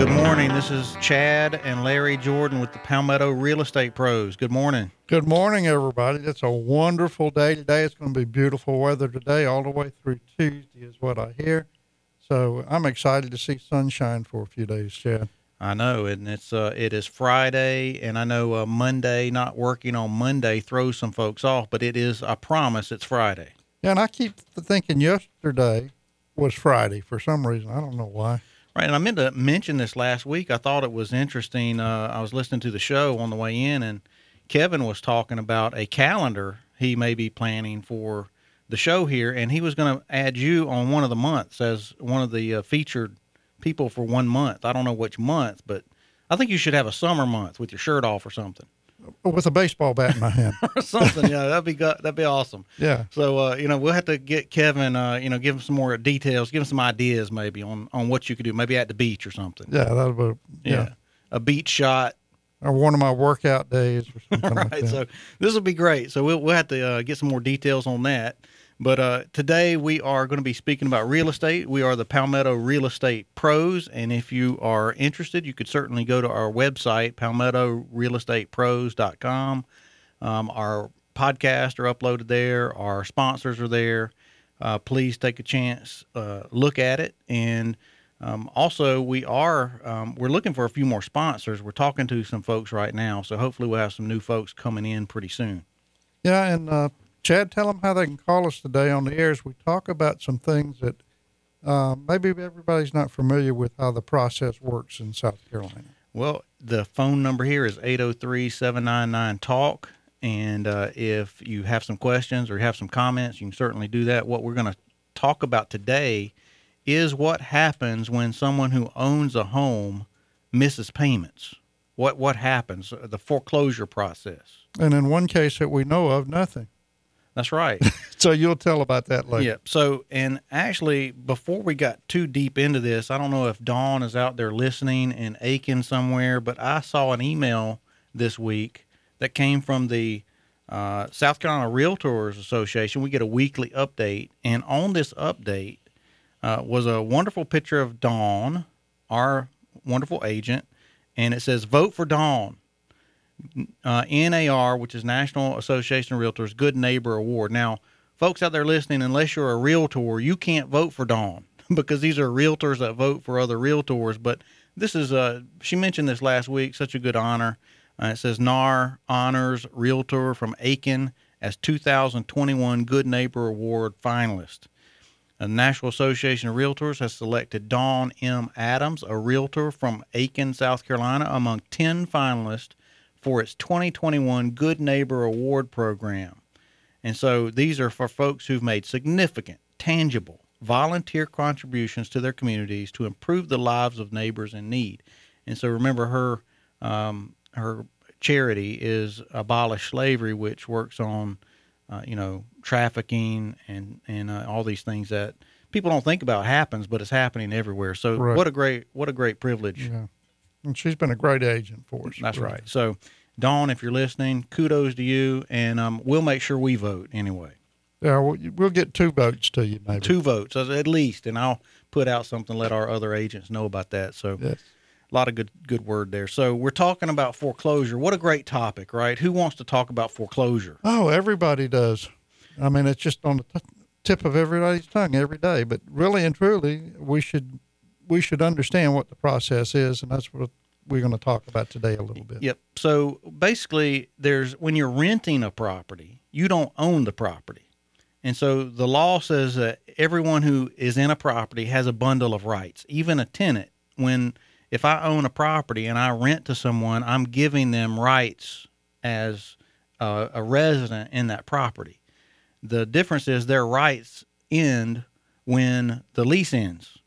Good morning. This is Chad and Larry Jordan with the Palmetto Real Estate Pros. Good morning. Good morning, everybody. It's a wonderful day today. It's going to be beautiful weather today, all the way through Tuesday, is what I hear. So I'm excited to see sunshine for a few days, Chad. I know, and it's uh, it is Friday, and I know uh, Monday not working on Monday throws some folks off, but it is. I promise, it's Friday. Yeah, and I keep thinking yesterday was Friday for some reason. I don't know why. Right, and I meant to mention this last week. I thought it was interesting. Uh, I was listening to the show on the way in, and Kevin was talking about a calendar he may be planning for the show here, and he was going to add you on one of the months as one of the uh, featured people for one month. I don't know which month, but I think you should have a summer month with your shirt off or something. With a baseball bat in my hand, or something. Yeah, that'd be good. That'd be awesome. Yeah. So uh, you know, we'll have to get Kevin. Uh, you know, give him some more details. Give him some ideas maybe on on what you could do. Maybe at the beach or something. Yeah, that'll be Yeah. yeah. A beach shot. Or one of my workout days or something like right. that. So this will be great. So we'll we'll have to uh, get some more details on that. But uh, today we are going to be speaking about real estate. We are the Palmetto Real Estate Pros, and if you are interested, you could certainly go to our website, palmettorealestatepros.com. Um, our podcasts are uploaded there. Our sponsors are there. Uh, please take a chance, uh, look at it, and um, also we are um, we're looking for a few more sponsors. We're talking to some folks right now, so hopefully we'll have some new folks coming in pretty soon. Yeah, and uh, Chad, tell them how they can call us today on the air as we talk about some things that uh, maybe everybody's not familiar with how the process works in South Carolina. Well, the phone number here is 803 799 TALK. And uh, if you have some questions or you have some comments, you can certainly do that. What we're going to talk about today is what happens when someone who owns a home misses payments. What, what happens? The foreclosure process. And in one case that we know of, nothing. That's right. So you'll tell about that later. Yeah. So, and actually, before we got too deep into this, I don't know if Dawn is out there listening in Aiken somewhere, but I saw an email this week that came from the uh, South Carolina Realtors Association. We get a weekly update, and on this update uh, was a wonderful picture of Dawn, our wonderful agent, and it says, "Vote for Dawn." Uh, NAR, which is National Association of Realtors Good Neighbor Award. Now, folks out there listening, unless you're a realtor, you can't vote for Dawn because these are realtors that vote for other realtors. But this is uh, she mentioned this last week, such a good honor. Uh, it says NAR honors realtor from Aiken as 2021 Good Neighbor Award finalist. The National Association of Realtors has selected Dawn M. Adams, a realtor from Aiken, South Carolina, among 10 finalists for its 2021 Good Neighbor Award program. And so these are for folks who've made significant, tangible, volunteer contributions to their communities to improve the lives of neighbors in need. And so remember, her um, her charity is Abolish Slavery, which works on uh, you know trafficking and and uh, all these things that people don't think about happens, but it's happening everywhere. So Right. what a great what a great privilege. Yeah. And she's been a great agent for us. That's Really. right. So, Dawn, if you're listening, kudos to you, and um, we'll make sure we vote anyway. Yeah, we'll, we'll get two votes to you, maybe. Two votes at least, and I'll put out something let our other agents know about that. So, Yes. a lot of good good word there. So, we're talking about foreclosure. What a great topic, right? Who wants to talk about foreclosure? Oh, everybody does. I mean, it's just on the t- tip of everybody's tongue every day. But really and truly, we should we should understand what the process is, and that's what we're going to talk about today a little bit. Yep. So basically, there's when you're renting a property, you don't own the property. And so the law says that everyone who is in a property has a bundle of rights, even a tenant. When if I own a property and I rent to someone, I'm giving them rights as a, a resident in that property. The difference is their rights end when the lease ends.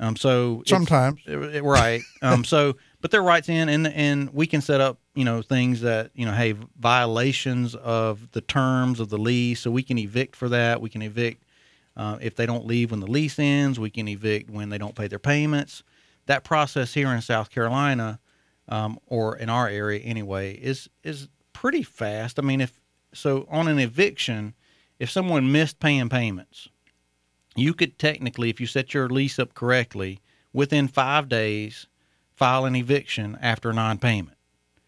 Um, so Sometimes. uh, right. Um, so, but their rights in, and and we can set up, you know, things that you know, hey, violations of the terms of the lease. So we can evict for that. We can evict uh, if they don't leave when the lease ends. We can evict when they don't pay their payments. That process here in South Carolina, um, or in our area anyway, is is pretty fast. I mean, if so, on an eviction, if someone missed paying payments, you could technically, if you set your lease up correctly, within five days, file an eviction after non-payment.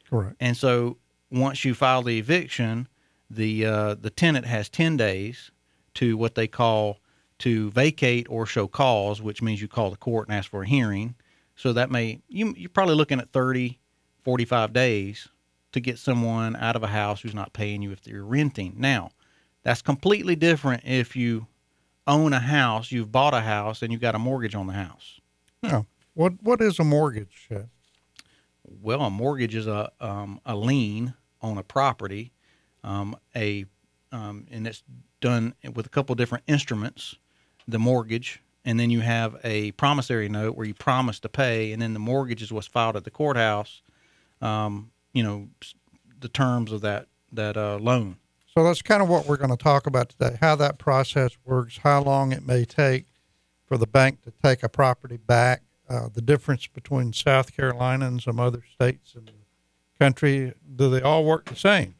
Correct. And so once you file the eviction, the uh, the tenant has ten days to what they call to vacate or show cause, which means you call the court and ask for a hearing. So that may you you're probably looking at 30, 45 days to get someone out of a house who's not paying you if they're renting. Now, that's completely different if you own a house, you've bought a house and you've got a mortgage on the house. Now, what what is a mortgage? Well, a mortgage is a um, a lien on a property, um, a um, and it's done with a couple different instruments. The mortgage, and then you have a promissory note where you promise to pay, and then the mortgage is what's filed at the courthouse. Um, you know, the terms of that that uh, loan. So that's kind of what we're going to talk about today. How that process works, how long it may take for the bank to take a property back, uh, the difference between South Carolina and some other states in the country. Do they all work the same?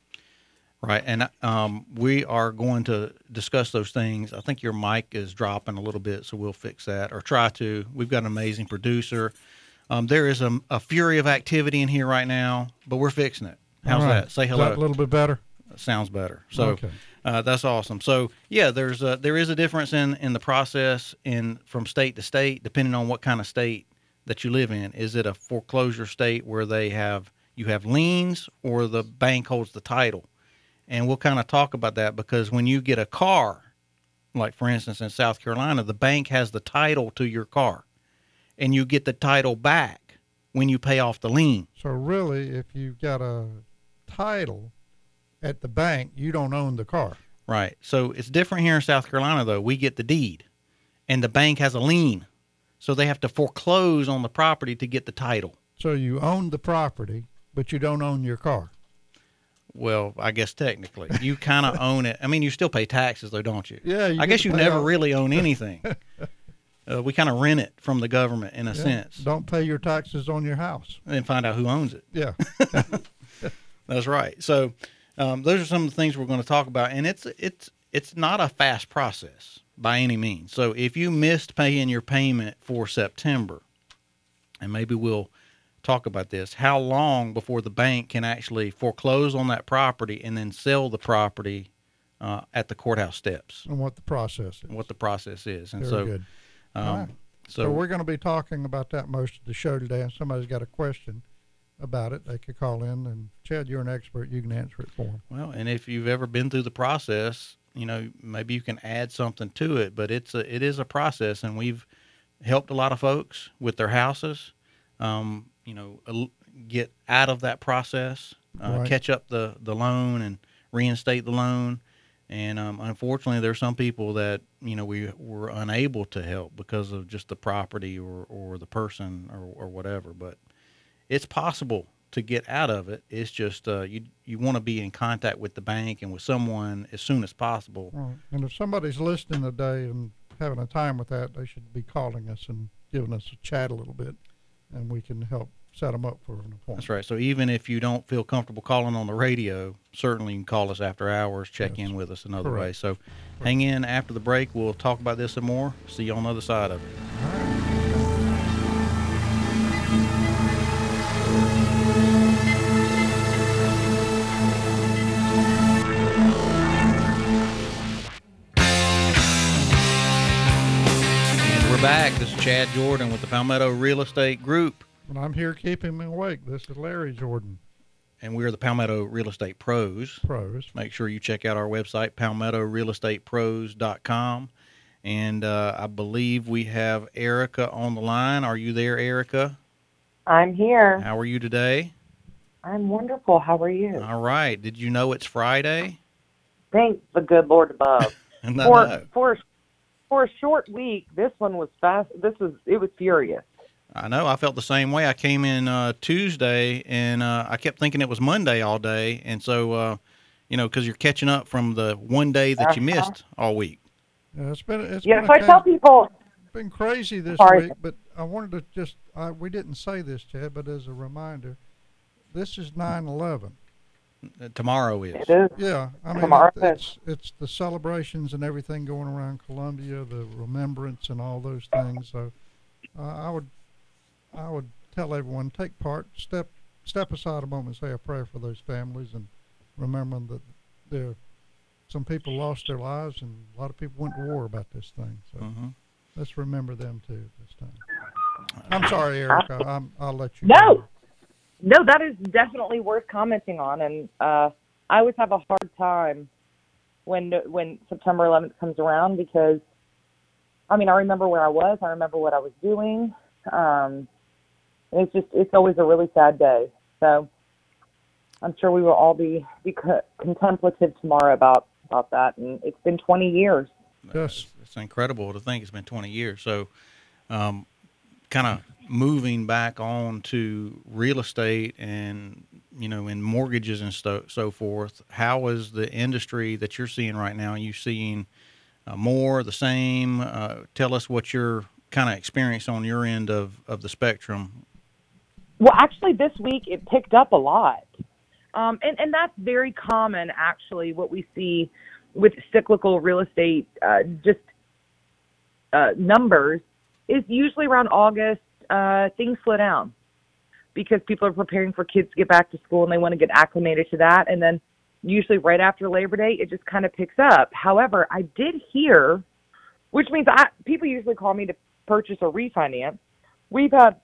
Right, and um, we are going to discuss those things. I think your mic is dropping a little bit, so we'll fix that or try to. We've got an amazing producer. Um, there is a, a fury of activity in here right now, but we're fixing it. How's right. that? Say Is hello. that a little bit better? Sounds better. So Okay. uh, that's awesome. So yeah, there's a, there is a difference in in the process in from state to state, depending on what kind of state that you live in. Is it a foreclosure state where they have you have liens, or the bank holds the title? And we'll kind of talk about that because when you get a car, like for instance in South Carolina, the bank has the title to your car, and you get the title back when you pay off the lien. So really, if you've got a title at the bank, you don't own the car. Right. So it's different here in South Carolina, though. We get the deed, and the bank has a lien. So they have to foreclose on the property to get the title. So you own the property, but you don't own your car. Well, I guess technically, you kind of own it. I mean, you still pay taxes, though, don't you? Yeah, you I guess you never all- really own anything. uh, we kind of rent it from the government in a Yeah. sense Don't pay your taxes on your house. and find out who owns it. Yeah. That's right. So um, those are some of the things we're going to talk about, and it's it's it's not a fast process by any means. So if you missed paying your payment for September, and maybe we'll talk about this, how long before the bank can actually foreclose on that property and then sell the property uh, at the courthouse steps? and what the process is. What the process is, and Very so good. um, right. So, so we're going to be talking about that most of the show today. If somebody's got a question about it, they could call in. And Chad, you're an expert. You can answer it for them. Well, and if you've ever been through the process, you know, maybe you can add something to it, but it's a it is a process and we've helped a lot of folks with their houses um, you know, get out of that process, uh, Right. catch up the the loan and reinstate the loan. And um, unfortunately, there are some people that you know we were unable to help because of just the property or, or the person or, or whatever. But it's possible to get out of it. It's just uh, you you want to be in contact with the bank and with someone as soon as possible. Right. And if somebody's listening today and having a time with that, they should be calling us and giving us a chat a little bit, and we can help set them up for an appointment. That's right. So even if you don't feel comfortable calling on the radio, certainly you can call us after hours, check Yes. in with us another way. Correct. So hang in after the break. We'll talk about this some more. See you on the other side of it. Chad Jordan with the Palmetto Real Estate Group. And I'm here keeping me awake. This is Larry Jordan, And we're the Palmetto Real Estate Pros. pros. Make sure you check out our website, palmettorealestatepros.com. And uh, I believe we have Erica on the line. Are you there, Erica? I'm here. How are you today? I'm wonderful. How are you? All right. Did you know it's Friday? Thank the good Lord above. No, for no. for for a short week, this one was fast. This was it was furious. I know. I felt the same way. I came in uh, Tuesday and uh, I kept thinking it was Monday all day. And so, uh, you know, because you're catching up from the one day that you Uh-huh. missed all week. Yeah, it's been it's Yes, been, I a tell kind people. been crazy this Sorry. week, but I wanted to just I, we didn't say this, Chad, but as a reminder, this is 9/11. Tomorrow is. It is. Yeah, I mean Tomorrow it- it's it's the celebrations and everything going around Columbia, the remembrance and all those things. So uh, I would I would tell everyone take part, step step aside a moment, and say a prayer for those families, and remember that there some people lost their lives, and a lot of people went to war about this thing. So Mhm. let's remember them too this time. I'm sorry, Erica. I'm, I'll let you. No. go. No, that is definitely worth commenting on, and uh, I always have a hard time when when September 11th comes around because, I mean, I remember where I was, I remember what I was doing. Um, it's just it's always a really sad day. So I'm sure we will all be be contemplative tomorrow about about that. And it's been 20 years. Yes. It's incredible to think it's been 20 years. So, um, kind of moving back on to real estate and you know in mortgages and so so forth. How is the industry that you're seeing right now? Are you seeing uh, more, the same? Uh, tell us what your kind of experience on your end of of the spectrum. Well, actually, this week it picked up a lot. Um, and, and that's very common, actually, what we see with cyclical real estate, uh, just uh, numbers, is usually around August, uh, things slow down because people are preparing for kids to get back to school and they want to get acclimated to that. And then usually right after Labor Day, it just kind of picks up. However, I did hear, which means I, people usually call me to purchase or refinance. We've had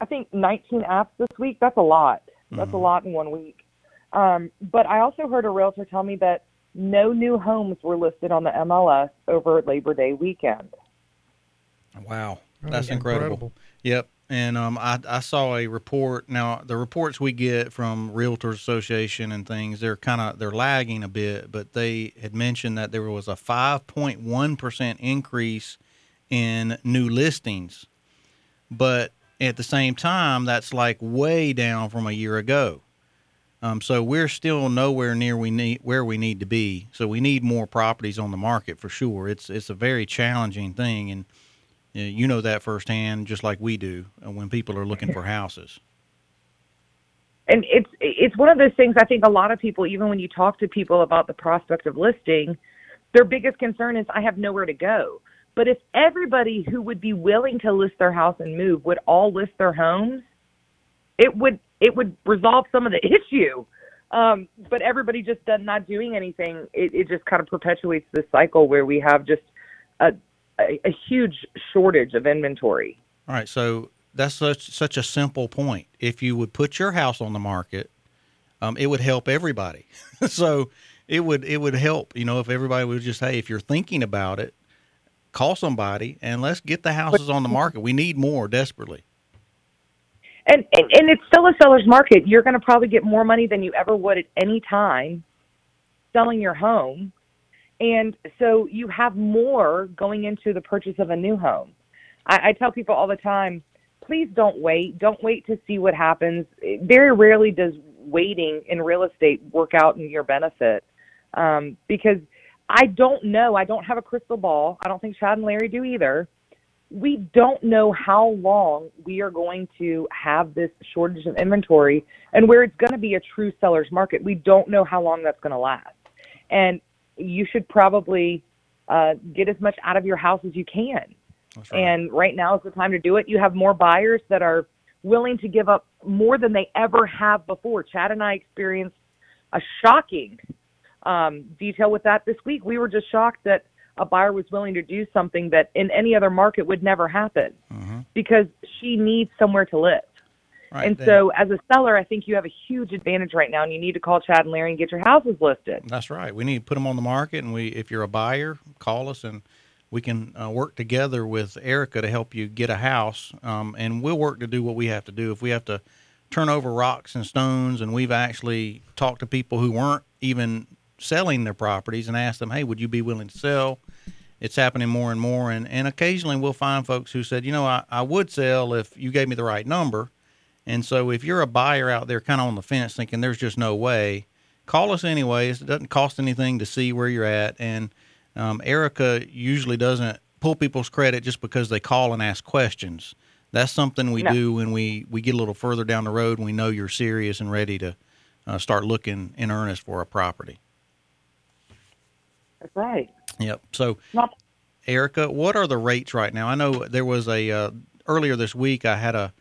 I think 19 apps this week. That's a lot. That's a Mhm. lot in one week. Um, but I also heard a realtor tell me that no new homes were listed on the MLS over Labor Day weekend. Wow, that's is incredible. Yep. And um, I, I saw a report. Now the reports we get from Realtors Association and things, they're kind of they're lagging a bit, but they had mentioned that there was a 5.1 percent increase in new listings, but at the same time, that's like way down from a year ago. Um, so we're still nowhere near we need where we need to be. So we need more properties on the market for sure. It's it's a very challenging thing, and you know, that firsthand, just like we do uh, when people are looking for houses. And it's it's one of those things I think a lot of people, even when you talk to people about the prospect of listing, their biggest concern is I have nowhere to go. But if everybody who would be willing to list their house and move would all list their homes, it would it would resolve some of the issue. Um, but everybody just does not doing anything. It, it just kind of perpetuates this cycle where we have just a, a, a huge shortage of inventory. All right, so that's such such a simple point. If you would put your house on the market, um, it would help everybody. so it would it would help. You know, if everybody would just hey, if you're thinking about it, call somebody and let's get the houses on the market. We need more desperately. And, and and it's still a seller's market. You're going to probably get more money than you ever would at any time selling your home. And so you have more going into the purchase of a new home. I, I tell people all the time, please don't wait. Don't wait to see what happens. Very rarely does waiting in real estate work out in your benefit um, because I don't know. I don't have a crystal ball. I don't think Chad and Larry do either we don't know how long we are going to have this shortage of inventory and where it's going to be a true seller's market. We don't know how long that's going to last. And you should probably uh, get as much out of your house as you can. Right. And right now is the time to do it. You have more buyers that are willing to give up more than they ever have before. Chad and I experienced a shocking um, detail with that this week. We were just shocked that a buyer was willing to do something that in any other market would never happen Mhm. because she needs somewhere to live. Right, and then- so, as a seller, I think you have a huge advantage right now, and you need to call Chad and Larry and get your houses listed. That's right. We need to put them on the market, and we, if you're a buyer, call us, and we can uh, work together with Erica to help you get a house. Um, and we'll work to do what we have to do. If we have to turn over rocks and stones, and we've actually talked to people who weren't even selling their properties and asked them, "Hey, would you be willing to sell?" It's happening more and more, and and occasionally we'll find folks who said, "You know, I, I would sell if you gave me the right number." And so, if you're a buyer out there, kind of on the fence, thinking there's just no way, call us anyways. It doesn't cost anything to see where you're at. And um, Erica usually doesn't pull people's credit just because they call and ask questions. That's something we No. do when we, we get a little further down the road and we know you're serious and ready to uh, start looking in earnest for a property. That's right. Yep. So, Not Erica, what are the rates right now? I know there was a uh, earlier this week. I had a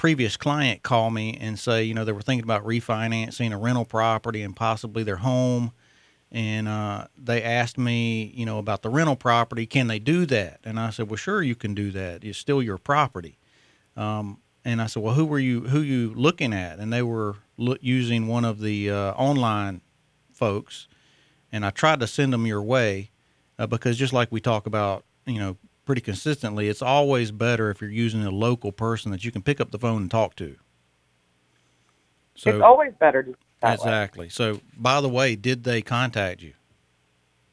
previous client call me and say, you know, they were thinking about refinancing a rental property and possibly their home. And uh, they asked me, you know, about the rental property. Can they do that? And I said, well, sure, you can do that. It's still your property. Um, and I said, well, who were you? Who you looking at? And they were lo- using one of the uh, online folks. And I tried to send them your way uh, because just like we talk about, you know, pretty consistently, it's always better if you're using a local person that you can pick up the phone and talk to. So it's always better to it way. exactly. So by the way, did they contact you?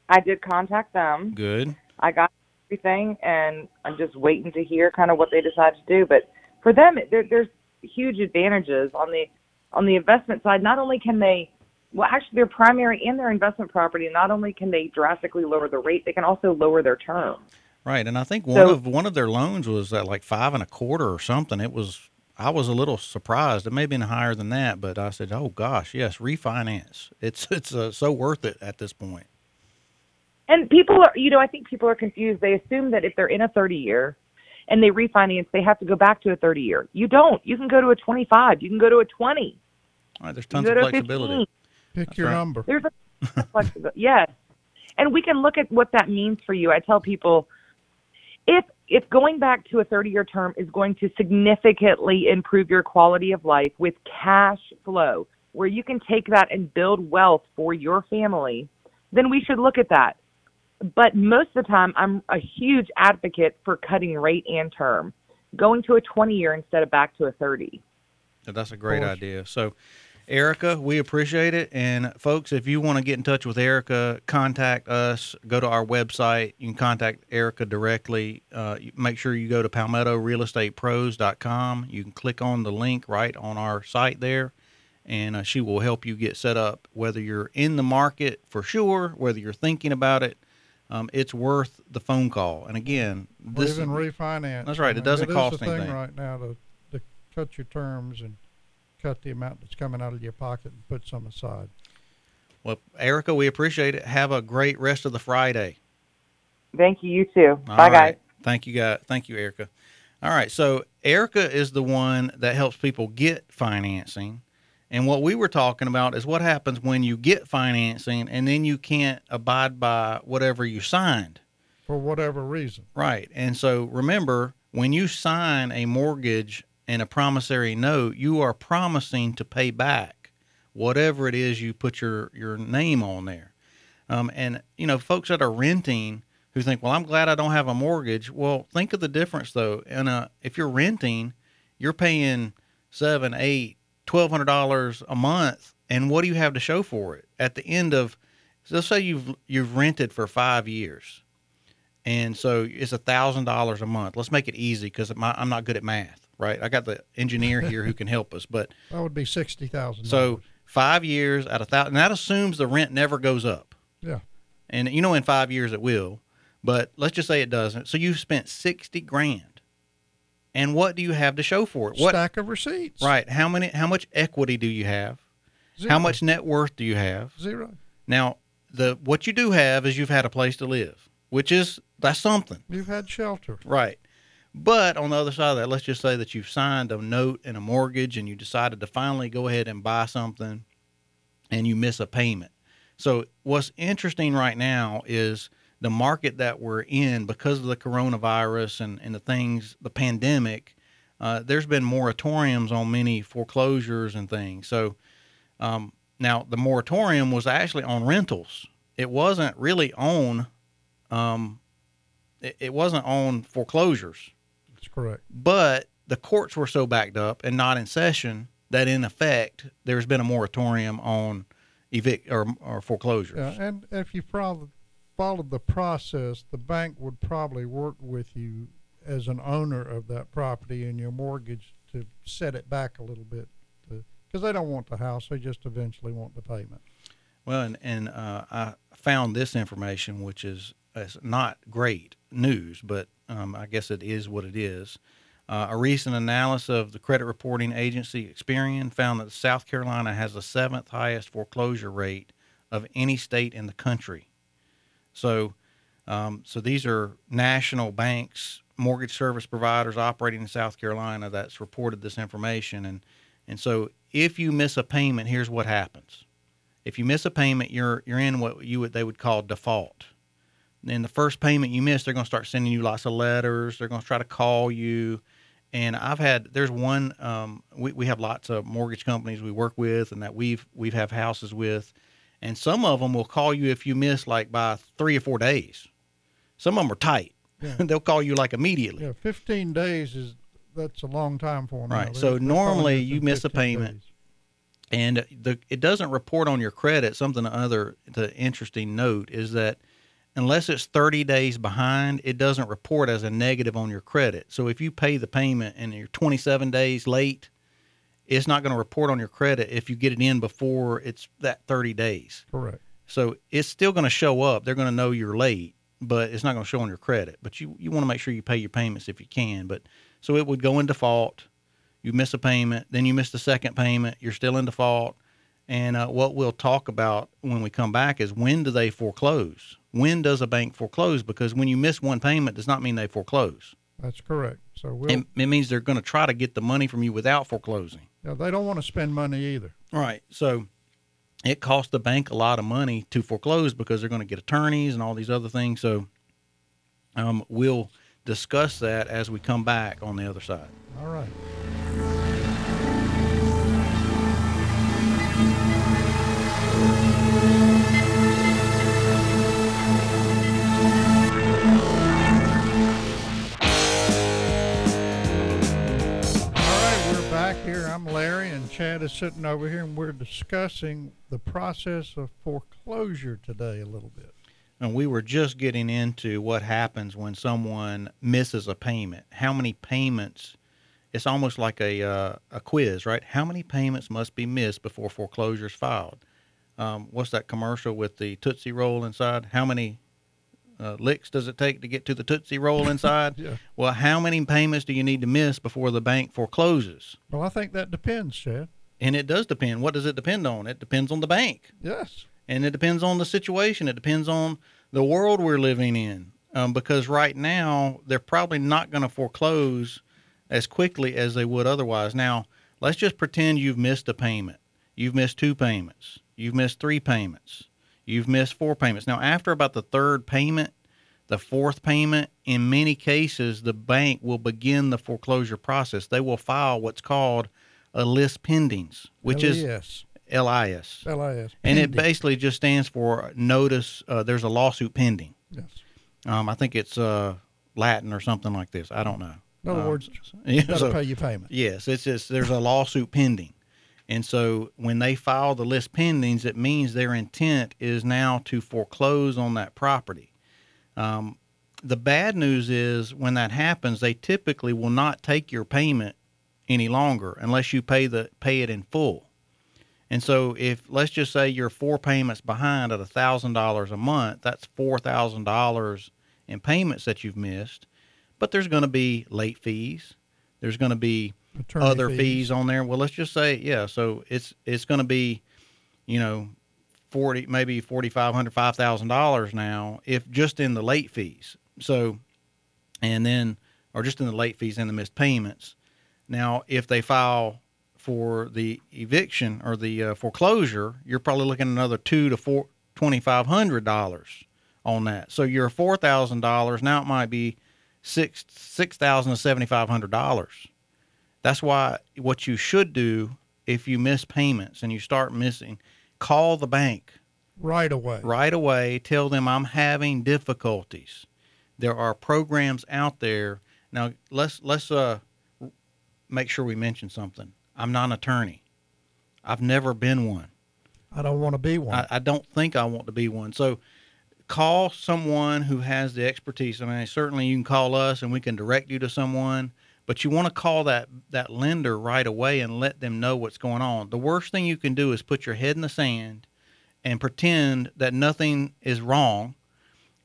I did contact them. Good. I got everything, and I'm just waiting to hear kind of what they decide to do. But for them, there, there's huge advantages on the on the investment side. Not only can they, well, actually, their primary and their investment property. Not only can they drastically lower the rate, they can also lower their term. Right, and I think one So- of one of their loans was at like five and a quarter or something. It was I was a little surprised. It may have been higher than that, but I said, "Oh gosh, yes, refinance. It's it's uh, so worth it at this point." And people are, you know, I think people are confused. They assume that if they're in a 30 year and they refinance, they have to go back to a 30 year. You don't. You can go to a 25. You can go to a 20. All right, there's tons of to flexibility. 15. Pick your right. number. There's a flexibility. Yes. And we can look at what that means for you. I tell people if if going back to a 30 year term is going to significantly improve your quality of life with cash flow, where you can take that and build wealth for your family, then we should look at that. But most of the time, I'm a huge advocate for cutting rate and term, going to a 20 year instead of back to a 30. That's a great course. idea. So, Erica, we appreciate it. And folks, if you want to get in touch with Erica, contact us. Go to our website. You can contact Erica directly. Uh, make sure you go to palmettorealestatepros.com. You can click on the link right on our site there, and uh, she will help you get set up. Whether you're in the market for sure, whether you're thinking about it, um, it's worth the phone call. And again, Or this even refinance. That's right, it doesn't is cost anything. right now to, to cut your terms and cut the amount that's coming out of your pocket and put some aside. well, Erica, we appreciate it. Have a great rest of the Friday. Thank you. You too. All Bye, guys. Thank you, guys. Thank you, Erica. All right. So Erica is the one that helps people get financing. And what we were talking about is what happens when you get financing and then you can't abide by whatever you signed. For whatever reason. Right. And so remember, when you sign a mortgage and a promissory note, you are promising to pay back whatever it is you put your, your name on there. Um, and, you know, folks that are renting who think, well, I'm glad I don't have a mortgage. Well, think of the difference, though. And if you're renting, you're paying seven, eight, twelve hundred dollars a month, and what do you have to show for it at the end of? Let's say you've you've rented for five years, and so it's a thousand dollars a month. Let's make it easy because I'm not good at math, right? I got the engineer here who can help us, but That would be sixty thousand. so five years at a thousand. That assumes the rent never goes up. Yeah. And you know, in five years it will, but let's just say it doesn't. So you've spent sixty grand, and what do you have to show for it? What stack of receipts. right? How many? How much equity do you have? Zero. How much net worth do you have? Zero. Now, the what you do have is you've had a place to live, which is that's something. You've had shelter. Right. But on the other side of that, let's just say that you've signed a note and a mortgage and you decided to finally go ahead and buy something and you miss a payment. So, what's interesting right now is the market that we're in because of the coronavirus and, and the things, the pandemic, uh, there's been moratoriums on many foreclosures and things. So, um, now the moratorium was actually on rentals, it wasn't really on. Um, it, it wasn't on foreclosures That's correct. but the courts were so backed up and not in session that in effect there's been a moratorium on evict or, or foreclosures Yeah, and if you followed followed the process, the bank would probably work with you as an owner of that property and your mortgage to set it back a little bit, because they don't want the house; they just eventually want the payment. well and, and uh, i found this information which is, is not great news but um, i guess it is what it is uh, a recent analysis of the credit reporting agency experian found that south carolina has the seventh highest foreclosure rate of any state in the country so Um, so these are national banks mortgage service providers operating in South Carolina that's reported this information, and and so if you miss a payment, here's what happens. If you miss a payment, you're you're in what you would they would call default. Then the first payment you miss, they're going to start sending you lots of letters. They're going to try to call you. And I've had there's one um, we we have lots of mortgage companies we work with and that we've we've have houses with, and some of them will call you if you miss like by three or four days. Some of them are tight. Yeah. They'll call you like immediately. Yeah, 15 days is that's a long time for them. Right, so normally you miss a payment. and the it doesn't report on your credit. Something other the interesting note is that unless it's 30 days behind, it doesn't report as a negative on your credit. So if you pay the payment and you're 27 days late, it's not going to report on your credit if you get it in before it's that 30 days. Correct. So it's still going to show up. They're going to know you're late, but it's not going to show on your credit. But you you want to make sure you pay your payments if you can. But so it would go in default. You miss a payment, then you miss the second payment. You're still in default. And uh, what we'll talk about when we come back is when do they foreclose? When does a bank foreclose? Because when you miss one payment, does not mean they foreclose. That's correct. So we'll, It, it means they're going to try to get the money from you without foreclosing. yeah, they don't want to spend money either. Right. So it costs the bank a lot of money to foreclose because they're going to get attorneys and all these other things. So um, we'll discuss that as we come back on the other side. All right. I'm Larry, and Chad is sitting over here, and we're discussing the process of foreclosure today a little bit. And we were just getting into what happens when someone misses a payment. How many payments? It's almost like a uh, a quiz, right? How many payments must be missed before foreclosure is filed? Um, what's that commercial with the Tootsie Roll inside? How many uh, licks does it take to get to the Tootsie Roll inside? Yeah. Well, how many payments do you need to miss before the bank forecloses? Well, I think that depends, Chad. And it does depend. What does it depend on? It depends on the bank Yes. and it depends on the situation. It depends on the world we're living in. Um, because right now they're probably not going to foreclose as quickly as they would otherwise. Now, let's just pretend you've missed a payment. You've missed two payments. You've missed three payments. You've missed four payments. Now, after about the third payment, the fourth payment, in many cases, the bank will begin the foreclosure process. They will file what's called a lis pendens, which is LES. LIS LIS. and it basically just stands for notice. Uh, there's a lawsuit pending. Yes. Um, I think it's uh, Latin or something like this. I don't know. In other Um, words, yeah, you so- pay your payment. yes, it's just there's a lawsuit pending, and so when they file the lis pendens, it means their intent is now to foreclose on that property. Um, the bad news is when that happens, they typically will not take your payment any longer unless you pay the pay it in full. And so if let's just say you're four payments behind at thousand dollars a month, that's four thousand dollars in payments that you've missed. But there's going to be late fees. There's going to be Attorney other fees. on there. Well, let's just say yeah. So it's it's going to be, you know, forty maybe forty five hundred five thousand dollars now if just in the late fees. So, and then or just in the late fees and the missed payments. Now, if they file for the eviction or the uh, foreclosure, you're probably looking at another two to four twenty five hundred dollars on that. So you're four thousand dollars now. It might be six six thousand to seventy five hundred dollars. That's why what you should do if you miss payments and you start missing, call the bank right away. right away. Tell them I'm having difficulties. There are programs out there. Now let's let's uh make sure we mention something. I'm not an attorney. I've never been one. I don't want to be one. I, I don't think I want to be one. So call someone who has the expertise. I mean, certainly you can call us and we can direct you to someone, but you want to call that that lender right away and let them know what's going on. The worst thing you can do is put your head in the sand and pretend that nothing is wrong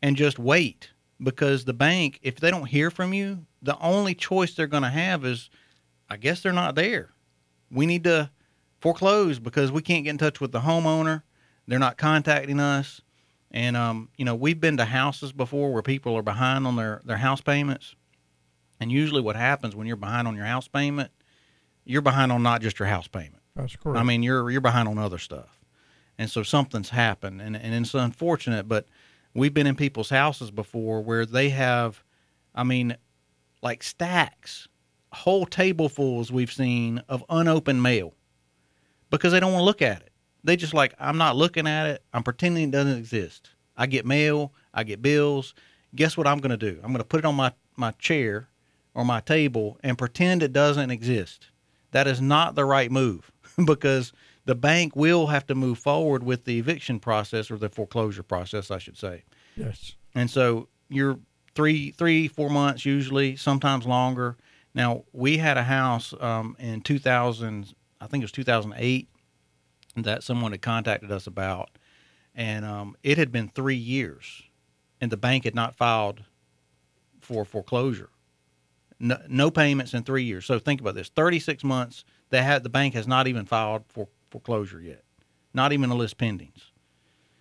and just wait because the bank if they don't hear from you, the only choice they're going to have is I guess they're not there. We need to foreclose because we can't get in touch with the homeowner. They're not contacting us. And um, you know, we've been to houses before where people are behind on their, their house payments. And usually, what happens when you're behind on your house payment, you're behind on not just your house payment. That's correct. I mean, you're you're behind on other stuff, and so something's happened, and and it's unfortunate. But we've been in people's houses before where they have, I mean, like stacks, whole tablefuls we've seen of unopened mail, because they don't want to look at it. They just like I'm not looking at it. I'm pretending it doesn't exist. I get mail, I get bills. Guess what I'm going to do? I'm going to put it on my my chair or my table and pretend it doesn't exist. That is not the right move because the bank will have to move forward with the eviction process or the foreclosure process, I should say. yes. And so you're three, three, four months usually, sometimes longer. Now we had a house um, in 2000, I think it was 2008, that someone had contacted us about, and um, it had been three years, and the bank had not filed for foreclosure. No, no payments in three years. So think about this: 36 months. They had the bank has not even filed for foreclosure yet, not even a lis pendens.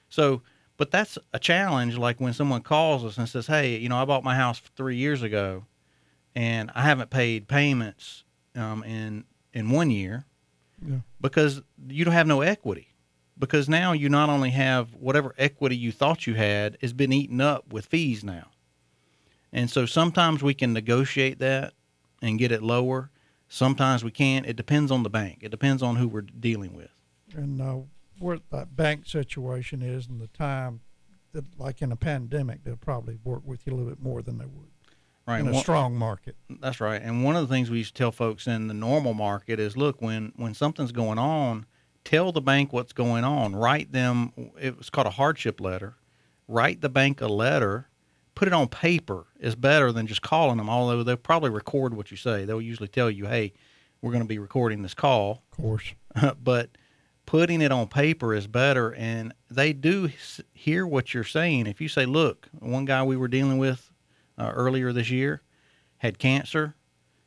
So, but that's a challenge. Like when someone calls us and says, "Hey, you know, I bought my house three years ago, and I haven't paid payments um, in in one year Yeah. because you don't have no equity." Because now you not only have whatever equity you thought you had has been eaten up with fees now. And so sometimes we can negotiate that and get it lower. Sometimes we can't. It depends on the bank. It depends on who we're dealing with. And uh, what that bank situation is and the time that, like in a pandemic, they'll probably work with you a little bit more than they would Right. in a One- strong market. That's right. And one of the things we used to tell folks in the normal market is look, when, when something's going on, tell the bank what's going on. Write them, it was called a hardship letter. Write the bank a letter. Put it on paper is better than just calling them, although they'll probably record what you say. They'll usually tell you, hey, we're going to be recording this call. Of course. but putting it on paper is better and they do hear what you're saying if you say look one guy we were dealing with uh, earlier this year had cancer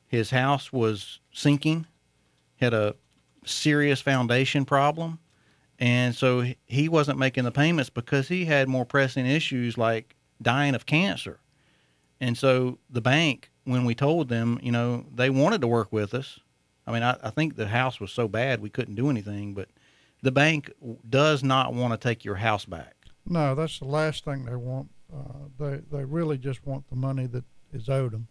his house was sinking had a serious foundation problem and so he- he wasn't making the payments because he had more pressing issues like dying of cancer and so the bank when we told them you know they wanted to work with us I mean, I, I think the house was so bad we couldn't do anything, but the bank does not want to take your house back. No, that's the last thing they want. Uh, they they really just want the money that is owed them,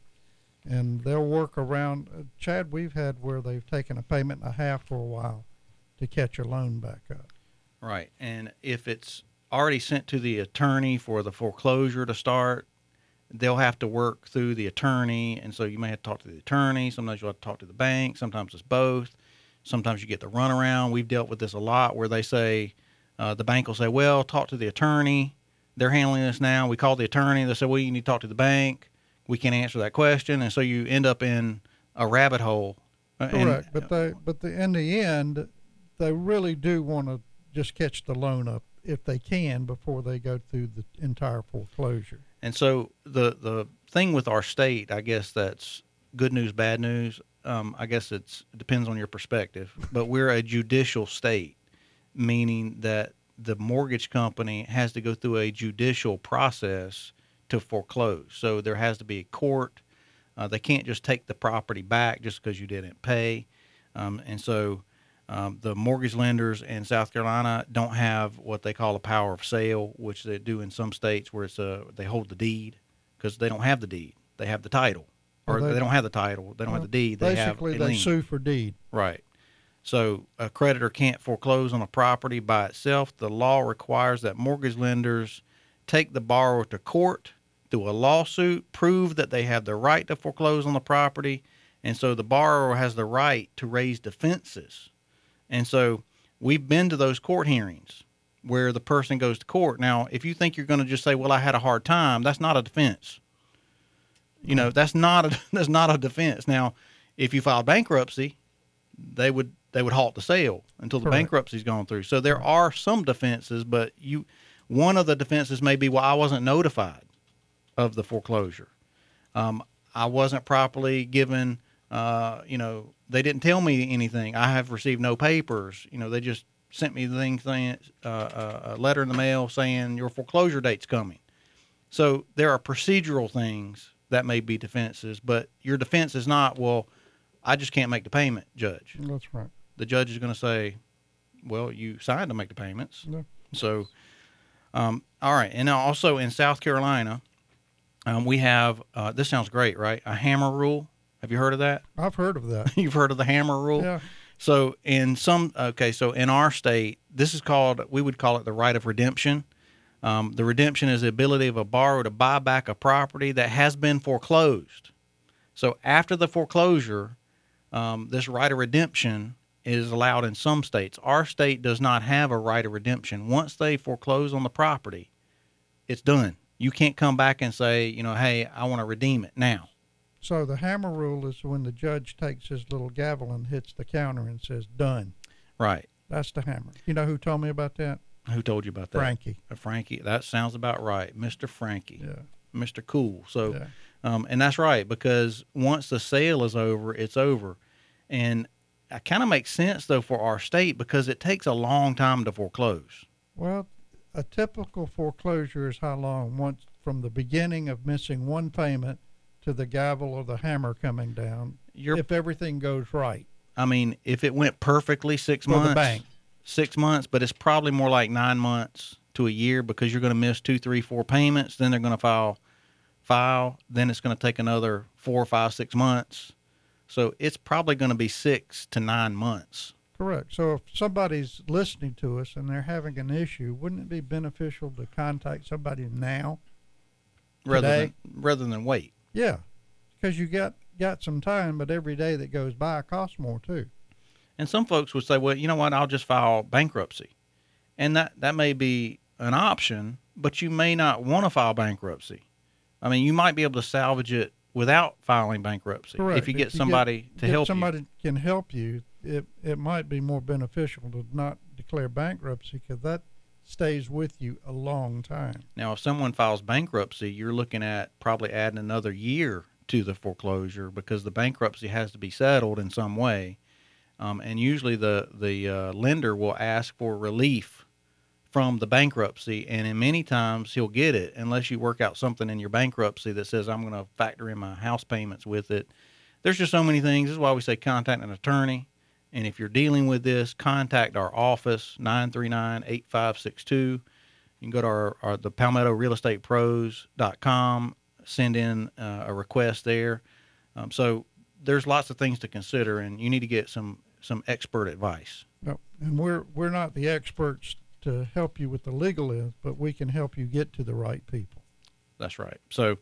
and they'll work around. Uh, Chad, we've had where they've taken a payment and a half for a while to catch a loan back up. Right. And if it's already sent to the attorney for the foreclosure to start, they'll have to work through the attorney. And so you may have to talk to the attorney. Sometimes you'll have to talk to the bank. Sometimes it's both. Sometimes you get the runaround. We've dealt with this a lot where they say, uh, the bank will say, well, talk to the attorney. They're handling this now. We call the attorney. They say, well, you need to talk to the bank. We can't answer that question. And so you end up in a rabbit hole. Uh, and- Correct, but they but the, in the end, they really do want to just catch the loan up if they can before they go through the entire foreclosure. And so the the thing with our state, I guess that's good news, bad news. Um, I guess it's it depends on your perspective, but we're a judicial state, meaning that the mortgage company has to go through a judicial process to foreclose. So there has to be a court. Uh, they can't just take the property back just because you didn't pay. Um, and so um, the mortgage lenders in South Carolina don't have what they call a power of sale, which they do in some states where it's a they hold the deed because they don't have the deed. They have the title, or Well, they, they- don't have the title. They don't have the deed. They Basically, they lien. sue for deed. Right. So a creditor can't foreclose on a property by itself. The law requires that mortgage lenders take the borrower to court through a lawsuit, prove that they have the right to foreclose on the property, and so the borrower has the right to raise defenses. And so we've been to those court hearings where the person goes to court. Now, if you think you're going to just say, "Well, I had a hard time," that's not a defense. You know, that's not a that's not a defense. Now, if you file bankruptcy, they would they would halt the sale until the Correct. bankruptcy's gone through. So there are some defenses, but you one of the defenses may be, well, I wasn't notified of the foreclosure. Um, I wasn't properly given. Uh, you know, they didn't tell me anything. I have received no papers. You know, they just sent me the thing saying uh, uh, a letter in the mail saying your foreclosure date's coming. So there are procedural things that may be defenses. But your defense is not, well, I just can't make the payment, judge. That's right. The judge is going to say, well, you signed to make the payments. Yeah. So, um, all right. And also in South Carolina, um, we have, uh, this sounds great, right? A hammer rule. Have you heard of that? I've heard of that. You've heard of the hammer rule? Yeah. So in some okay, so in our state, this is called we would call it the right of redemption. Um, the redemption is the ability of a borrower to buy back a property that has been foreclosed. So after the foreclosure, um, this right of redemption is allowed in some states. Our state does not have a right of redemption. Once they foreclose on the property, it's done. You can't come back and say, you know, hey, I want to redeem it now. So the hammer rule is when the judge takes his little gavel and hits the counter and says "done." Right. That's the hammer. You know who told me about that? Who told you about that? Frankie. Uh, Frankie. That sounds about right, Mr. Frankie. Yeah. Mr. Cool. So, Yeah. um, and that's right because once the sale is over, it's over, and it kind of makes sense though for our state because it takes a long time to foreclose. Well, a typical foreclosure is how long once from the beginning of missing one payment to the gavel or the hammer coming down, You're, if everything goes right I mean, if it went perfectly six for months, the bank. six months, but it's probably more like nine months to a year because you're going to miss two, three, four payments. Then they're going to file, file. Then it's going to take another four, five, six months. So it's probably going to be six to nine months. Correct. So if somebody's listening to us and they're having an issue, wouldn't it be beneficial to contact somebody now? rather Today? than rather than wait. Yeah, because you got got some time, but every day that goes by costs more too. And some folks would say, well, you know what, I'll just file bankruptcy. And that, that may be an option, but you may not want to file bankruptcy. I mean, you might be able to salvage it without filing bankruptcy Correct. if you get If you somebody to if help somebody can help you, it it might be more beneficial to not declare bankruptcy because that stays with you a long time. Now, if someone files bankruptcy, you're looking at probably adding another year to the foreclosure because the bankruptcy has to be settled in some way. Um, and usually the, the uh, lender will ask for relief from the bankruptcy, and in many times he'll get it unless you work out something in your bankruptcy that says I'm going to factor in my house payments with it. There's just so many things. This is why we say contact an attorney. And if you're dealing with this, contact our office 939-8562. You can go to our, our the Palmetto Real Estate Pros.com, send in uh, a request there. Um, so there's lots of things to consider, and you need to get some some expert advice. No, and we're we're not the experts to help you with the legal is, but we can help you get to the right people. That's right. So,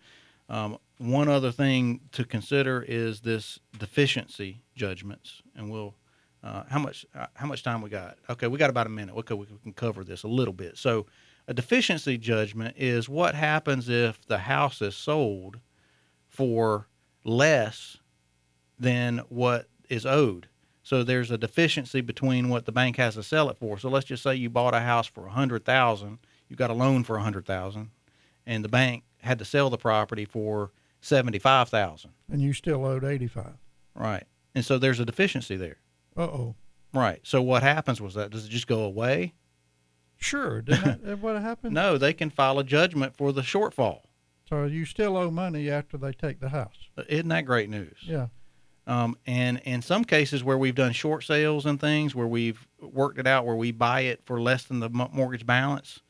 um, one other thing to consider is this deficiency judgments, and we'll. Uh, how much? Uh, how much time we got? Okay, we got about a minute. Okay, we can cover this a little bit. So, a deficiency judgment is what happens if the house is sold for less than what is owed. So there's a deficiency between what the bank has to sell it for. So let's just say you bought a house for a hundred thousand, you got a loan for a hundred thousand, and the bank had to sell the property for seventy five thousand. And you still owed eighty five. Right. And so there's a deficiency there. Uh oh. Right. So what happens was that does it just go away? Sure. That what happened? No, they can file a judgment for the shortfall. So you still owe money after they take the house. Isn't that great news? Yeah. Um, and in some cases where we've done short sales and things where we've worked it out where we buy it for less than the mortgage balance,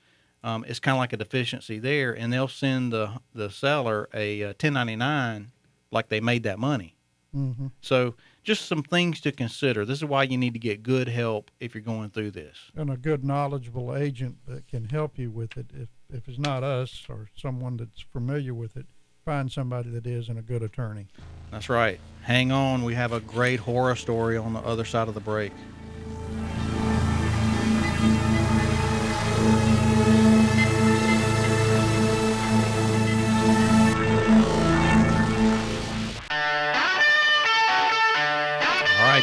um, it's kind of like a deficiency there, and they'll send the the seller a, uh 1099 like they made that money. Mm-hmm. So just some things to consider. This is why you need to get good help if you're going through this. And a good knowledgeable agent that can help you with it. If if it's not us or someone that's familiar with it, find somebody that is and a good attorney. That's right. Hang on. We have a great horror story on the other side of the break.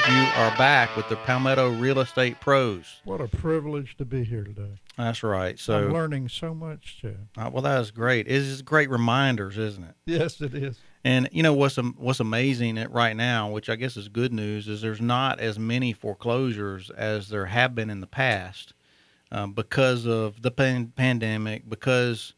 You are back with the Palmetto Real Estate Pros. What a privilege to be here today. That's right. So I'm learning so much, Chad. uh, well, that is great. It's great reminders, isn't it? Yes, it is. And you know what's what's amazing at right now, which I guess is good news, is there's not as many foreclosures as there have been in the past um, because of the pan- pandemic, because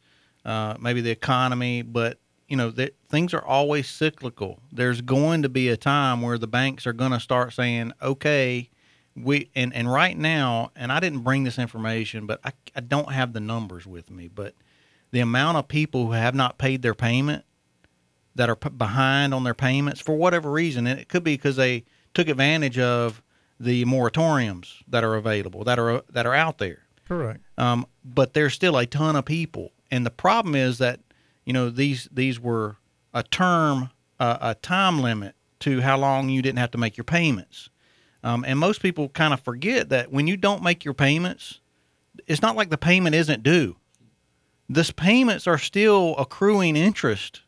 uh, maybe the economy. But you know that things are always cyclical. There's going to be a time where the banks are going to start saying, "Okay, we," and and right now, and I didn't bring this information, but I I don't have the numbers with me, but the amount of people who have not paid their payment that are p- behind on their payments for whatever reason, and it could be because they took advantage of the moratoriums that are available that are that are out there. Correct. Um, but there's still a ton of people, and the problem is that you know these these were a term, uh, a time limit to how long you didn't have to make your payments. Um, and most people kind of forget that when you don't make your payments, it's not like the payment isn't due. This payments are still accruing interest.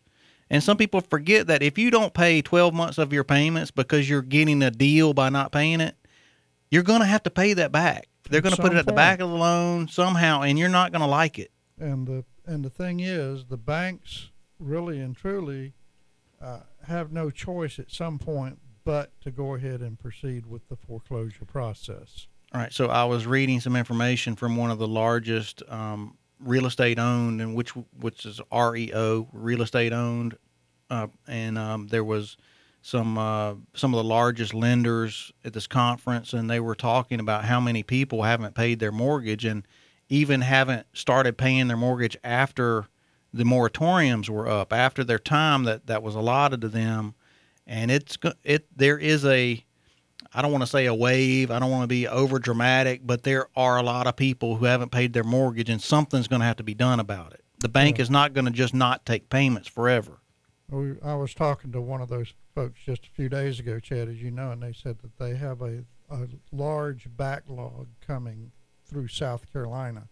And some people forget that if you don't pay 12 months of your payments because you're getting a deal by not paying it, you're going to have to pay that back. They're going to put it at the back of the loan somehow, and you're not going to like it. And the and the thing is, the banks really and truly uh, have no choice at some point but to go ahead and proceed with the foreclosure process. All right. So I was reading some information from one of the largest um, real estate owned, and which which is REO, real estate owned, uh, and um, there was some uh, some of the largest lenders at this conference, and they were talking about how many people haven't paid their mortgage and even haven't started paying their mortgage after the moratoriums were up, after their time that that was allotted to them, and it's it there is a I don't want to say a wave. I don't want to be over dramatic, but there are a lot of people who haven't paid their mortgage, and something's going to have to be done about it. The bank Yeah. is not going to just not take payments forever. I was talking to one of those folks just a few days ago, Chad, as you know, and they said that they have a, a large backlog coming through South Carolina.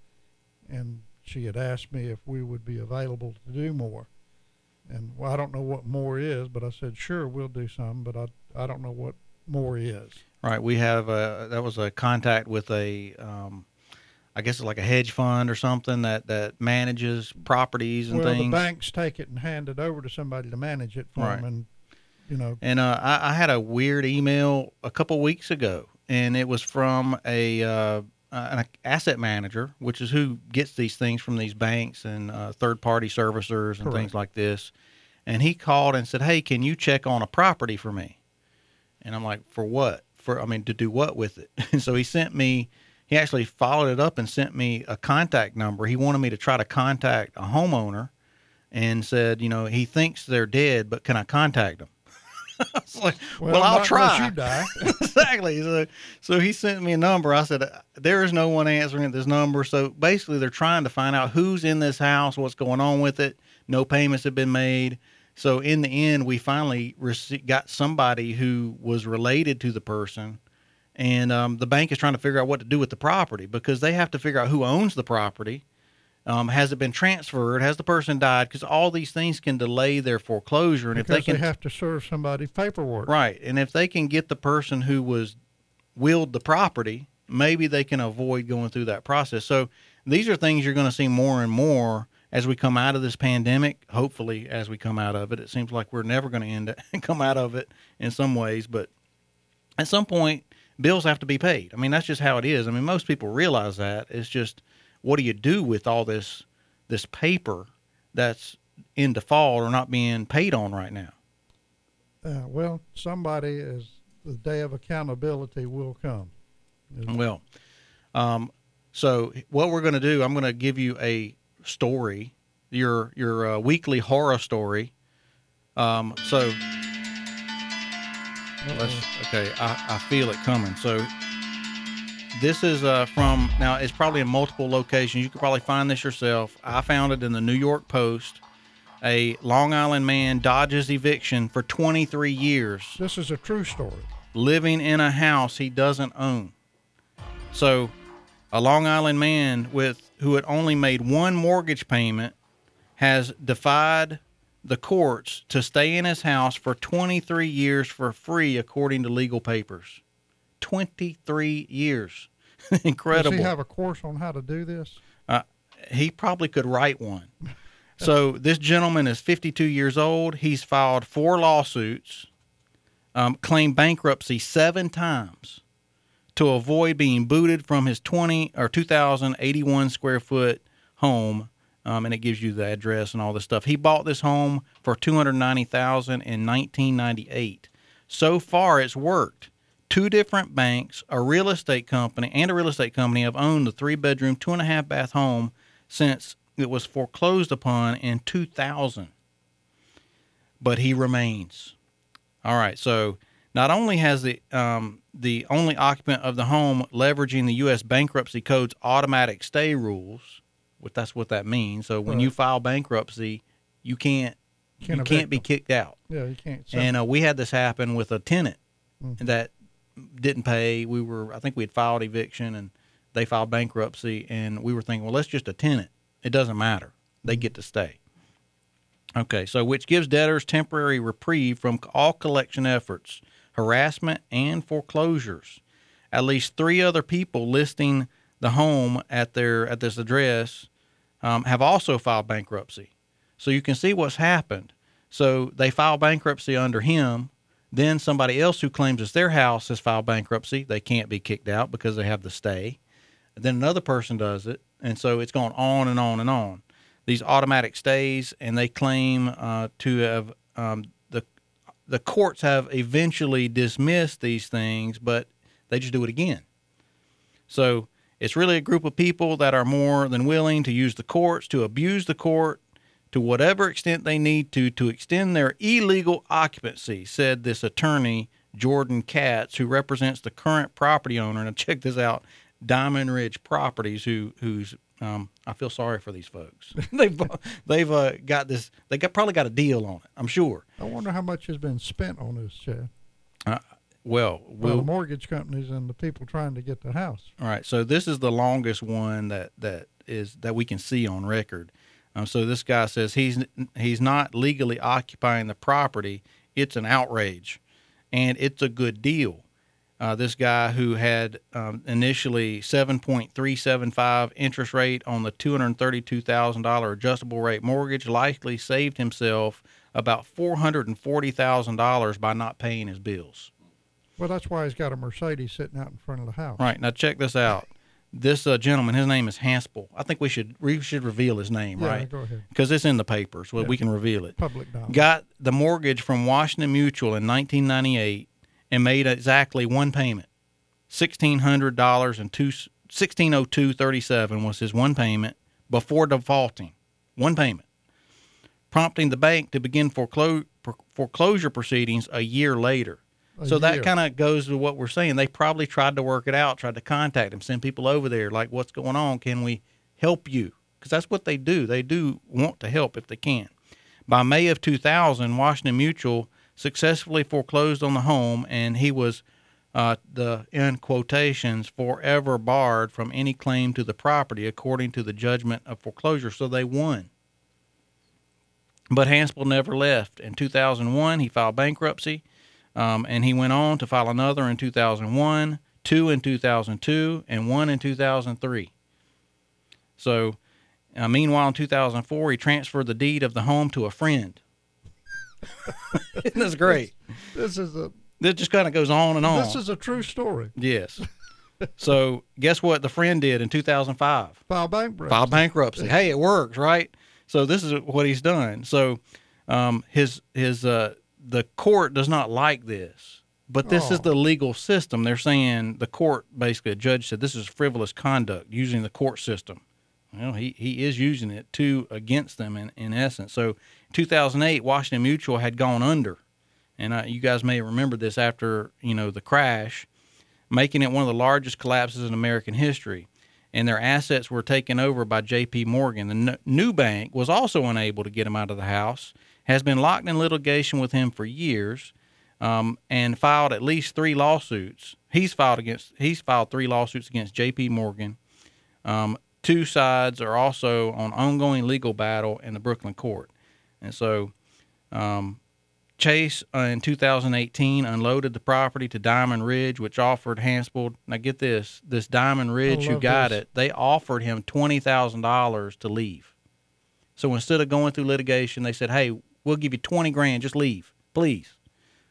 And she had asked me if we would be available to do more. And well, I don't know what more is, but I said, sure, we'll do some, but I, I don't know what more is. Right. We have a that was a contact with a, um, I guess it's like a hedge fund or something that that manages properties and well, things. the banks take it and hand it over to somebody to manage it for Right. them. And, you know, And uh, I, I had a weird email a couple weeks ago, and it was from a uh, an asset manager, which is who gets these things from these banks and uh, third party servicers and Correct. things like this. And he called and said, "Hey, can you check on a property for me?" And I'm like, "For what? For I mean, to do what with it?" And so he sent me. He actually followed it up and sent me a contact number. He wanted me to try to contact a homeowner, and said, you know, he thinks they're dead, but can I contact them? I was like, well, I'll not try. exactly. So, so he sent me a number. I said, there is no one answering at this number. So basically, they're trying to find out who's in this house, what's going on with it. No payments have been made. So in the end, we finally rece- got somebody who was related to the person, and um, the bank is trying to figure out what to do with the property because they have to figure out who owns the property. Um, has it been transferred? Has the person died? Because all these things can delay their foreclosure, and because if they can have to serve somebody paperwork. Right. And if they can get the person who was willed the property, maybe they can avoid going through that process. So these are things you're going to see more and more as we come out of this pandemic. Hopefully, as we come out of it, it seems like we're never going to end it, and come out of it in some ways, but at some point, bills have to be paid. I mean, that's just how it is. I mean, most people realize that. It's just what do you do with all this this paper that's in default or not being paid on right now? Uh, well, somebody is the day of accountability will come. Well, um, so what we're going to do, I'm going to give you a story, your your uh, weekly horror story. Um, so let's okay, I, I feel it coming. So this is uh, from now. It's probably in multiple locations. You could probably find this yourself. I found it in the New York Post. A Long Island man dodges eviction for 23 years This is a true story. living in a house he doesn't own. So, a Long Island man with who had only made one mortgage payment has defied the courts to stay in his house for 23 years for free according to legal papers. 23 years. Incredible. Does he have a course on how to do this? Uh, he probably could write one. So this gentleman is 52 years old. He's filed four lawsuits, um, claimed bankruptcy seven times to avoid being booted from his 20 or 2,081 square foot home um, and it gives you the address and all this stuff. He bought this home for two hundred ninety thousand in nineteen ninety eight. So far, it's worked. Two different banks, a real estate company, and a real estate company have owned the three bedroom, two and a half bath home since it was foreclosed upon in 2000. But he remains. All right, so not only has the um, the only occupant of the home leveraging the U.S. bankruptcy code's automatic stay rules, what that's what that means. So when Right. you file bankruptcy, you can't Can't you can't be kicked out. Yeah, you can't. Say, And uh, we had this happen with a tenant Mhm. that didn't pay. We were, I think we had filed eviction and they filed bankruptcy. And we were thinking, well, that's just a tenant. It doesn't matter. They get to stay. Okay, so which gives debtors temporary reprieve from all collection efforts, harassment, and foreclosures. At least three other people listing the home at their at this address um, have also filed bankruptcy. So you can see what's happened. So they file bankruptcy under him. Then somebody else who claims it's their house has filed bankruptcy. They can't be kicked out because they have the stay. Then another person does it, and so it's going on and on and on. These automatic stays, and they claim uh, to have um, the the courts have eventually dismissed these things, but they just do it again. So it's really a group of people that are more than willing to use the courts to abuse the court to whatever extent they need to to extend their illegal occupancy, said this attorney, Jordan Katz, who represents the current property owner. And check this out Diamond Ridge Properties, who who's um, I feel sorry for these folks. they've they've uh, got this. They got probably got a deal on it. I'm sure. I wonder how much has been spent on this, Chad. Well, Well, we'll the mortgage companies and the people trying to get the house. All right, so this is the longest one that that is that we can see on record. Um, so this guy says he's he's not legally occupying the property. It's an outrage, and it's a good deal. Uh, this guy who had um, initially 7.375 interest rate on the $232,000 adjustable rate mortgage likely saved himself about $440,000 by not paying his bills. Well, that's why he's got a Mercedes sitting out in front of the house. Right now, check this out. This uh, gentleman, his name is Haspel. I think we should we should reveal his name, Yeah, right? go ahead. Because it's in the papers. Well, Yeah. we can reveal it. Public knowledge. Got the mortgage from Washington Mutual in 1998 and made exactly one payment, sixteen hundred dollars and two sixteen oh two thirty seven was his one payment before defaulting. One payment, prompting the bank to begin foreclo- foreclosure proceedings a year later. A So that kind of goes to what we're saying. They probably tried to work it out, tried to contact him, send people over there, like, what's going on? Can we help you? Because that's what they do. They do want to help if they can. By May of 2000, Washington Mutual successfully foreclosed on the home, and he was, uh, the in quotations, forever barred from any claim to the property, according to the judgment of foreclosure. So they won. But Haspel never left. In 2001, he filed bankruptcy. Um, and he went on to file another in 2001, two in 2002, and one in 2003. So, uh, meanwhile, in 2004, he transferred the deed of the home to a friend. Isn't this great? This is a This just kind of goes on and on. this is a true story. yes. So, guess what the friend did in 2005? File bankruptcy. File bankruptcy. Hey, it works, right? So this is what he's done. So um, his his uh, the court does not like this, but this is Oh. the legal system. They're saying the court basically a judge said this is frivolous conduct using the court system. Well, he, he is using it to against them in, in essence. So, 2008, Washington Mutual had gone under, and you guys may remember this after you know the crash, making it one of the largest collapses in American history. And their assets were taken over by J.P. Morgan. The n- new bank was also unable to get him out of the house. Has been locked in litigation with him for years, um, and filed at least three lawsuits. He's filed against. He's filed three lawsuits against J.P. Morgan. Um, two sides are also on ongoing legal battle in the Brooklyn court, and so um, Chase uh, in 2018 unloaded the property to Diamond Ridge, which offered Hansford. Now get this: this Diamond Ridge who got this. it, they offered him twenty thousand dollars to leave. So instead of going through litigation, they said, "Hey, we'll give you twenty grand. Just leave, please."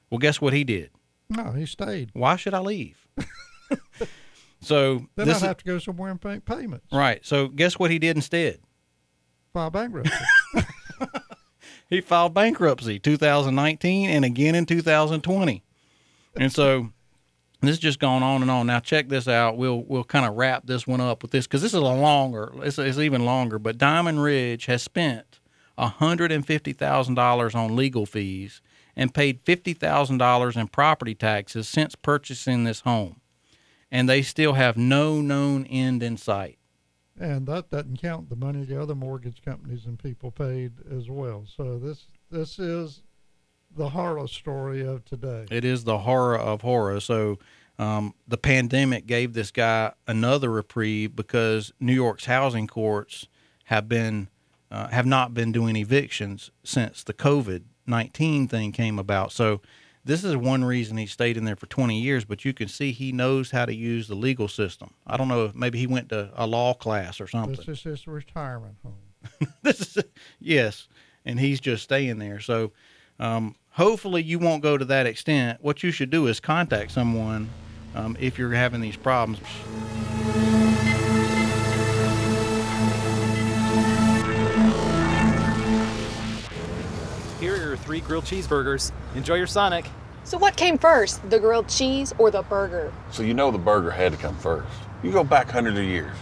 Well, guess what he did? No, he stayed. Why should I leave? so Then is, have to go somewhere and pay payments. Right. So guess what he did instead? file bankruptcy. he filed bankruptcy 2019 and again in 2020 and so this is just going on and on now check this out we'll we'll kind of wrap this one up with this because this is a longer it's, it's even longer but diamond ridge has spent $150000 on legal fees and paid $50000 in property taxes since purchasing this home and they still have no known end in sight and that doesn't count the money the other mortgage companies and people paid as well. So this this is the horror story of today. It is the horror of horror. So um, the pandemic gave this guy another reprieve because New York's housing courts have been uh, have not been doing evictions since the COVID nineteen thing came about. So this is one reason he stayed in there for 20 years, but you can see he knows how to use the legal system. I don't know if maybe he went to a law class or something. This is his retirement home. this is yes, and he's just staying there. So um, hopefully you won't go to that extent. What you should do is contact someone um, if you're having these problems. Three grilled cheeseburgers. Enjoy your Sonic. So, what came first, the grilled cheese or the burger? So you know the burger had to come first. You go back hundreds of years.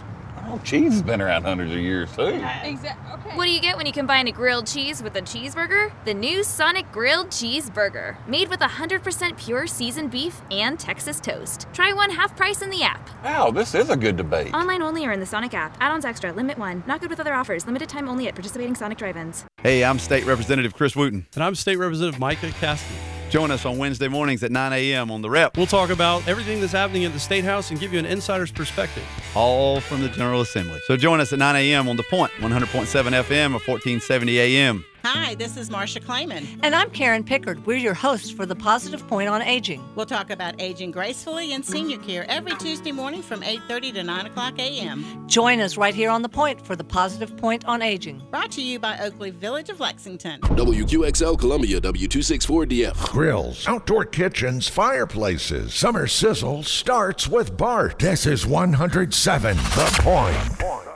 Oh, cheese has been around hundreds of years too. Exactly. Okay. What do you get when you combine a grilled cheese with a cheeseburger? The new Sonic Grilled Cheeseburger, made with 100% pure seasoned beef and Texas toast. Try one half price in the app. Wow, this is a good debate. Online only or in the Sonic app. Add-ons extra. Limit one. Not good with other offers. Limited time only at participating Sonic drive-ins. Hey, I'm State Representative Chris Wooten. And I'm State Representative Micah Caskey. Join us on Wednesday mornings at 9 a.m. on The Rep. We'll talk about everything that's happening at the State House and give you an insider's perspective. All from the General Assembly. So join us at 9 a.m. on The Point, 100.7 FM or 1470 a.m. Hi, this is Marcia Clayman. And I'm Karen Pickard. We're your hosts for the Positive Point on Aging. We'll talk about aging gracefully and senior care every Tuesday morning from 8.30 to 9 o'clock a.m. Join us right here on The Point for the Positive Point on Aging. Brought to you by Oakley Village of Lexington. WQXL Columbia, W264DF. Grills, outdoor kitchens, fireplaces. Summer sizzle starts with Bart. This is 107 The Point.